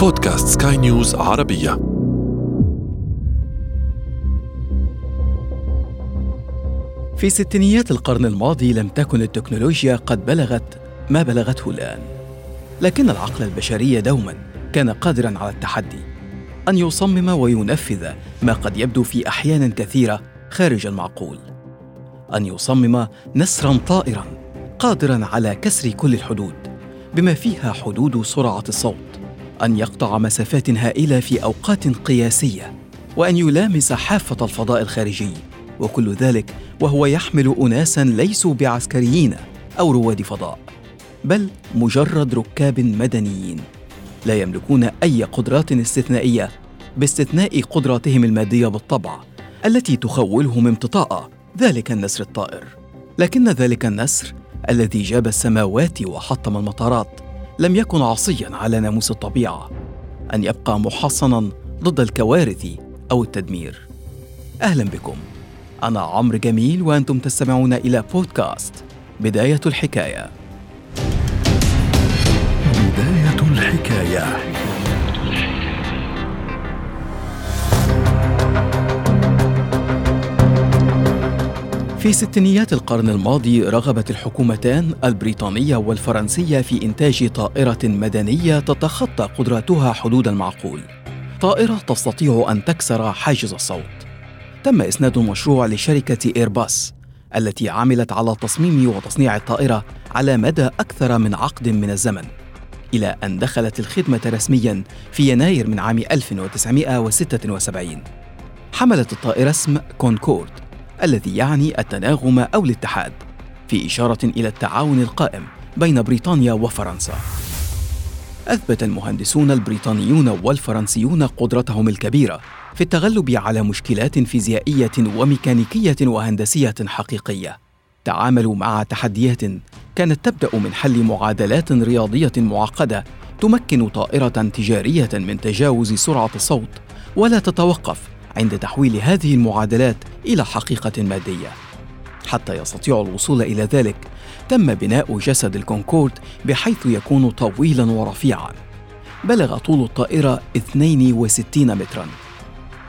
بودكاست سكاي نيوز عربية. في ستينيات القرن الماضي لم تكن التكنولوجيا قد بلغت ما بلغته الآن. لكن العقل البشري دوما كان قادرا على التحدي أن يصمم وينفذ ما قد يبدو في أحيان كثيرة خارج المعقول. أن يصمم نسرا طائرا قادرا على كسر كل الحدود بما فيها حدود سرعة الصوت. أن يقطع مسافات هائلة في أوقات قياسية وأن يلامس حافة الفضاء الخارجي. وكل ذلك وهو يحمل أناسا ليسوا بعسكريين أو رواد فضاء بل مجرد ركاب مدنيين. لا يملكون أي قدرات استثنائية باستثناء قدراتهم المادية بالطبع التي تخولهم امتطاء ذلك النسر الطائر. لكن ذلك النسر الذي جاب السماوات وحطم المطارات لم يكن عصيا على ناموس الطبيعة أن يبقى محصنا ضد الكوارث أو التدمير. أهلا بكم. أنا عمرو جميل وأنتم تستمعون إلى بودكاست بداية الحكاية. بداية الحكاية. في ستينيات القرن الماضي رغبت الحكومتان البريطانية والفرنسية في إنتاج طائرة مدنية تتخطى قدراتها حدود المعقول. طائرة تستطيع أن تكسر حاجز الصوت. تم إسناد المشروع لشركة إيرباص التي عملت على تصميم وتصنيع الطائرة على مدى أكثر من عقد من الزمن إلى أن دخلت الخدمة رسميا في يناير من عام 1976 حملت الطائرة اسم كونكورد. الذي يعني التناغم أو الاتحاد في إشارة إلى التعاون القائم بين بريطانيا وفرنسا. أثبت المهندسون البريطانيون والفرنسيون قدرتهم الكبيرة في التغلب على مشكلات فيزيائية وميكانيكية وهندسية حقيقية. تعاملوا مع تحديات كانت تبدأ من حل معادلات رياضية معقدة تمكن طائرة تجارية من تجاوز سرعة الصوت ولا تتوقف عند تحويل هذه المعادلات إلى حقيقة مادية. حتى يستطيع الوصول إلى ذلك تم بناء جسد الكونكورد بحيث يكون طويلا ورفيعا. بلغ طول الطائرة 62 مترا.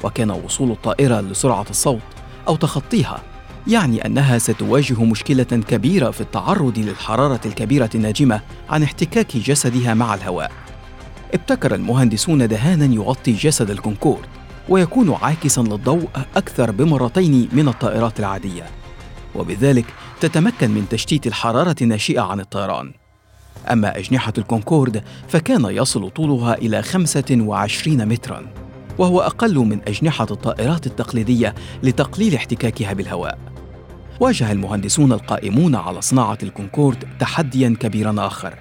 وكان وصول الطائرة لسرعة الصوت أو تخطيها يعني أنها ستواجه مشكلة كبيرة في التعرض للحرارة الكبيرة الناجمة عن احتكاك جسدها مع الهواء. ابتكر المهندسون دهانا يغطي جسد الكونكورد. ويكون عاكسا للضوء أكثر بمرتين من الطائرات العادية. وبذلك تتمكن من تشتيت الحرارة الناشئة عن الطيران. أما أجنحة الكونكورد فكان يصل طولها إلى 25 مترا وهو أقل من أجنحة الطائرات التقليدية لتقليل احتكاكها بالهواء. واجه المهندسون القائمون على صناعة الكونكورد تحديا كبيرا آخر.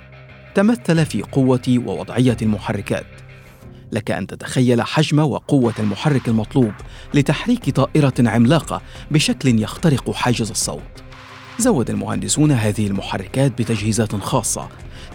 تمثل في قوة ووضعية المحركات. لك أن تتخيل حجم وقوة المحرك المطلوب لتحريك طائرة عملاقة بشكل يخترق حاجز الصوت. زود المهندسون هذه المحركات بتجهيزات خاصة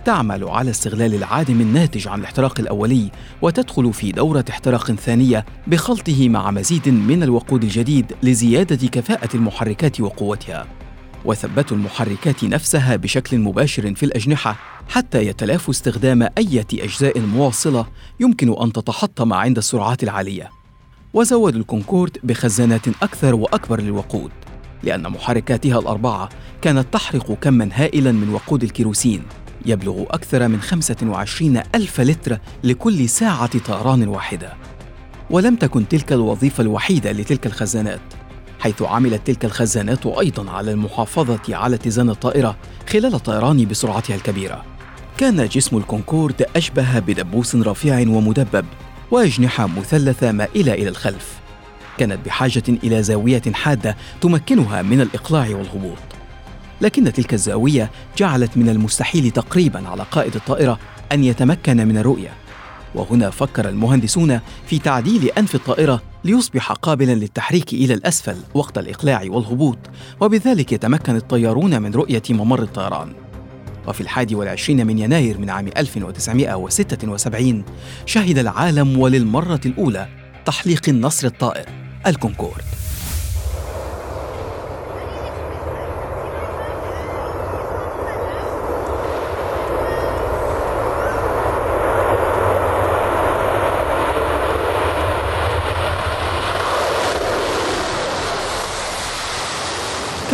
تعمل على استغلال العادم الناتج عن الاحتراق الأولي وتدخل في دورة احتراق ثانية بخلطه مع مزيد من الوقود الجديد لزيادة كفاءة المحركات وقوتها. وثبتوا المحركات نفسها بشكل مباشر في الأجنحة حتى يتلافوا استخدام أية أجزاء موصلة يمكن أن تتحطم عند السرعات العالية. وزودوا الكونكورد بخزانات أكثر وأكبر للوقود لأن محركاتها الأربعة كانت تحرق كما هائلا من وقود الكيروسين يبلغ أكثر من 25 ألف لتر لكل ساعة طيران واحدة. ولم تكن تلك الوظيفة الوحيدة لتلك الخزانات. حيث عملت تلك الخزانات أيضا على المحافظة على اتزان الطائرة خلال الطيران بسرعتها الكبيرة. كان جسم الكونكورد أشبه بدبوس رفيع ومدبب وأجنحة مثلثة مائلة إلى الخلف. كانت بحاجة إلى زاوية حادة تمكنها من الإقلاع والهبوط. لكن تلك الزاوية جعلت من المستحيل تقريبا على قائد الطائرة أن يتمكن من الرؤية. وهنا فكر المهندسون في تعديل أنف الطائرة ليصبح قابلا للتحريك إلى الأسفل وقت الإقلاع والهبوط وبذلك يتمكن الطيارون من رؤية ممر الطيران. وفي الحادي والعشرين من يناير من عام 1976 شهد العالم وللمرة الأولى تحليق النصر الطائر الكونكورد.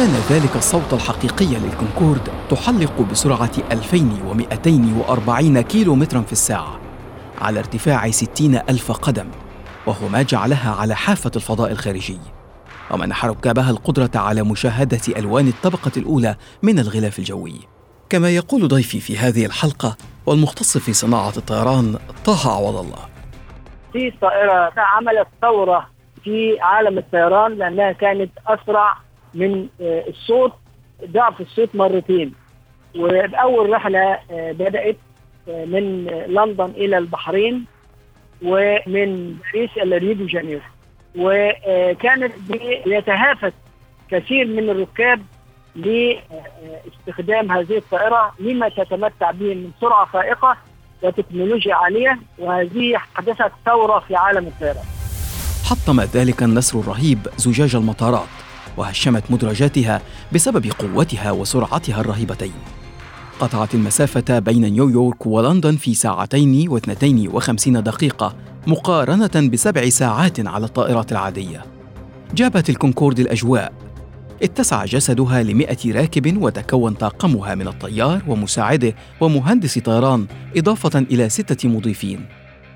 كان ذلك الصوت الحقيقي للكونكورد تحلق بسرعة 2240 كيلو مترا في الساعة على ارتفاع 60 ألف قدم وهو ما جعلها على حافة الفضاء الخارجي. ومنح ركابها القدرة على مشاهدة ألوان الطبقة الأولى من الغلاف الجوي. كما يقول ضيفي في هذه الحلقة والمختص في صناعة الطيران طه عوض الله. في طائرة عملت ثورة في عالم الطيران لأنها كانت أسرع من آه، الصوت ضعف الصوت مرتين. وبأول رحلة آه، بدأت آه، من لندن إلى البحرين ومن باريس إلى ريو دي جانيرو. وكانت يتهافت كثير من الركاب لاستخدام هذه الطائرة لما تتمتع به من سرعة فائقة وتكنولوجيا عالية وهذه حدثت ثورة في عالم الطيران. حطم ذلك النسر الرهيب زجاج المطارات. وهشمت مدرجاتها بسبب قوتها وسرعتها الرهيبتين. قطعت المسافة بين نيويورك ولندن في ساعتين واثنتين وخمسين دقيقة مقارنة بسبع ساعات على الطائرات العادية. جابت الكونكورد الأجواء. اتسع جسدها لمئة راكب وتكون طاقمها من الطيار ومساعده ومهندس طيران إضافة إلى ستة مضيفين.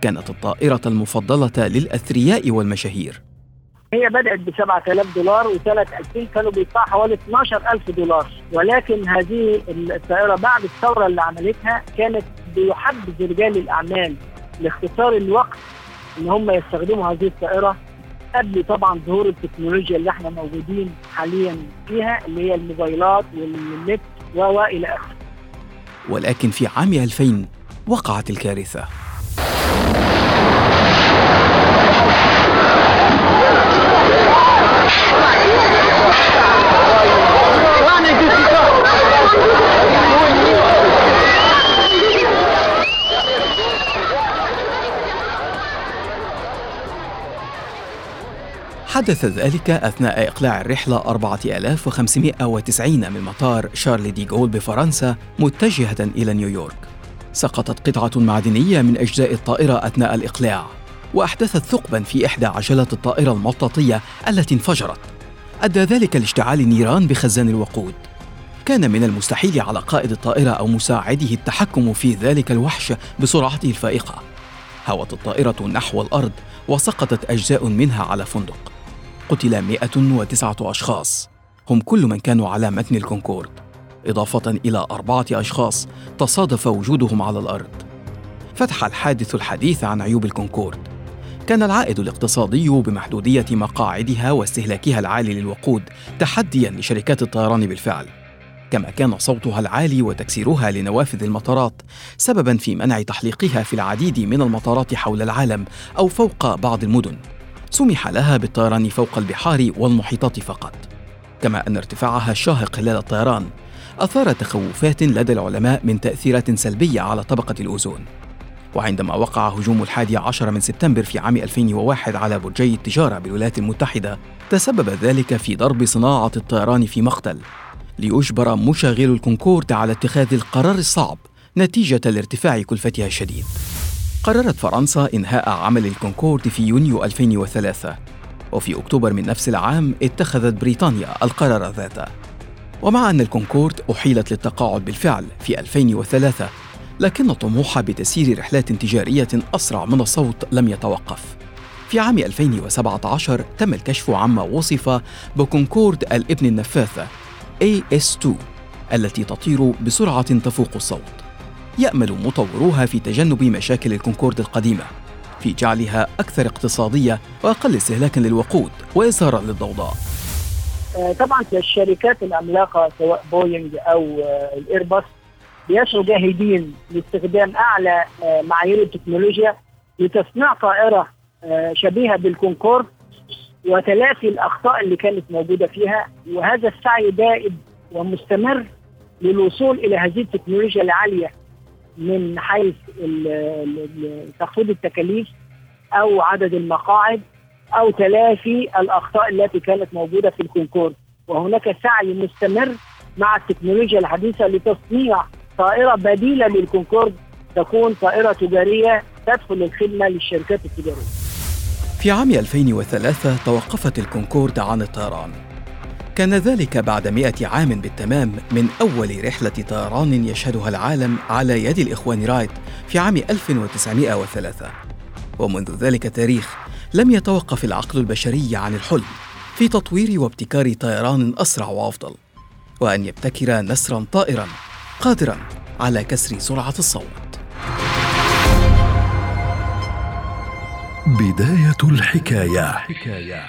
كانت الطائرة المفضلة للأثرياء والمشاهير. هي بدأت ب 7000 دولار وسنة 2000 كانوا بيدفعوا حوالي 12000 دولار ولكن هذه الطائرة بعد الثورة اللي عملتها كانت بيحبذ رجال الأعمال لاختصار الوقت إن هم يستخدموا هذه الطائره قبل طبعا ظهور التكنولوجيا اللي إحنا موجودين حاليا فيها اللي هي الموبايلات والنت وإلى آخره. ولكن في عام 2000 وقعت الكارثة. حدث ذلك أثناء إقلاع الرحلة 4590 من مطار شارل دي جول بفرنسا متجهة إلى نيويورك. سقطت قطعة معدنية من أجزاء الطائرة أثناء الإقلاع، وأحدثت ثقبا في إحدى عجلات الطائرة المطاطية التي انفجرت. أدى ذلك لاشتعال نيران بخزان الوقود. كان من المستحيل على قائد الطائرة أو مساعده التحكم في ذلك الوحش بسرعته الفائقة. هوت الطائرة نحو الأرض وسقطت أجزاء منها على فندق. قتل 109 أشخاص. هم كل من كانوا على متن الكونكورد. إضافة إلى أربعة أشخاص تصادف وجودهم على الأرض. فتح الحادث الحديث عن عيوب الكونكورد. كان العائد الاقتصادي بمحدودية مقاعدها واستهلاكها العالي للوقود تحديا لشركات الطيران بالفعل. كما كان صوتها العالي وتكسيرها لنوافذ المطارات سببا في منع تحليقها في العديد من المطارات حول العالم أو فوق بعض المدن. سمح لها بالطيران فوق البحار والمحيطات فقط كما أن ارتفاعها الشاهق خلال الطيران أثار تخوفات لدى العلماء من تأثيرات سلبية على طبقة الأوزون. وعندما وقع هجوم الحادي عشر من سبتمبر في عام 2001 على برجي التجارة بالولايات المتحدة تسبب ذلك في ضرب صناعة الطيران في مقتل ليجبر مشغلي الكونكورد على اتخاذ القرار الصعب نتيجة لارتفاع كلفتها الشديد. قررت فرنسا إنهاء عمل الكونكورد في يونيو 2003 وفي أكتوبر من نفس العام اتخذت بريطانيا القرار ذاته. ومع أن الكونكورد أحيلت للتقاعد بالفعل في 2003 لكن طموحها بتسيير رحلات تجارية أسرع من الصوت لم يتوقف. في عام 2017 تم الكشف عما وصف بكونكورد الابن النفاثة AS2 التي تطير بسرعة تفوق الصوت. يأمل مطوروها في تجنب مشاكل الكونكورد القديمة في جعلها أكثر اقتصادية وأقل استهلاكا للوقود وإثارة للضوضاء. آه، طبعا الشركات العملاقة سواء بوينغ أو آه، الإيرباص بيسعوا جاهدين لاستخدام أعلى آه، معايير التكنولوجيا لتصنيع طائرة شبيهة بالكونكورد وتلافي الأخطاء اللي كانت موجودة فيها. وهذا السعي دائب ومستمر للوصول إلى هذه التكنولوجيا العالية. من حيث تخفيض التكاليف أو عدد المقاعد أو تلافي الأخطاء التي كانت موجودة في الكونكورد وهناك سعي مستمر مع التكنولوجيا الحديثة لتصنيع طائرة بديلة للكونكورد تكون طائرة تجارية تدخل الخدمة للشركات التجارية. في عام 2003 توقفت الكونكورد عن الطيران. كان ذلك بعد مئة عام بالتمام من أول رحلة طيران يشهدها العالم على يد الإخوان رايت في عام 1903 ومنذ ذلك التاريخ لم يتوقف العقل البشري عن الحلم في تطوير وابتكار طيران أسرع وأفضل وأن يبتكر نسرا طائرا قادرا على كسر سرعة الصوت بداية الحكاية, حكاية.